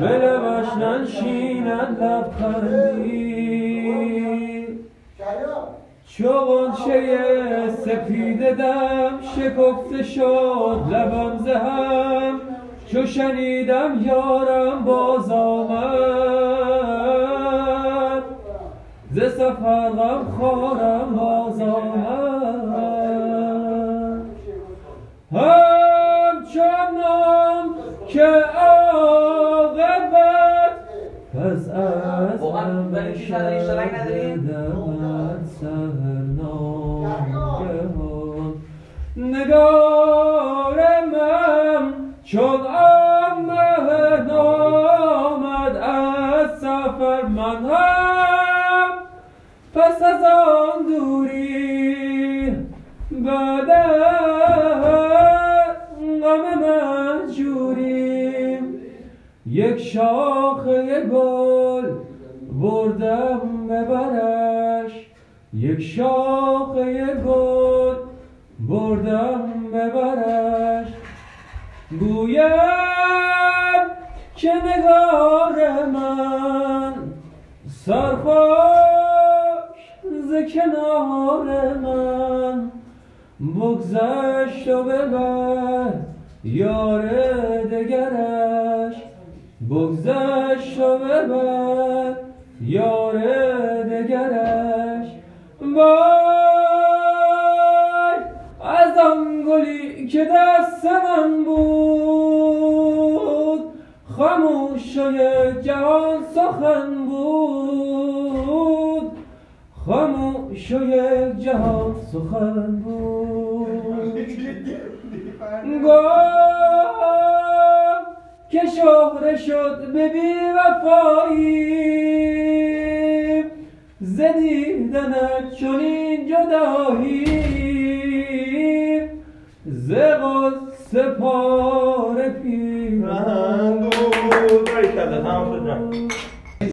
به لبش ننشیند لبخندی. چو غنچه سپیده دم شکفته شد لبم زهم. چو شنیدم یارم باز آمد. ز سفر غم خورم باز آمد. همچنان که از نداری؟ اشتراک نداری؟ دمت سحرناگهان نگار من چون آمد آمد از سفر من هم پس از آن دوری بعد یک شاخه گل بردم ببرش یک شاخه گل بردم ببرش گویم که نگار من سرخوش ز کنار من بگذشت و ببر یار دگرش بگذشت و ببر یار دگرش. وای از آن گلی که دست من بود یک جهان سخن بود. یک جهان سخن بود. که شهره شد به بی وفایی ز دیدنت چنین جدایی ز غصه پا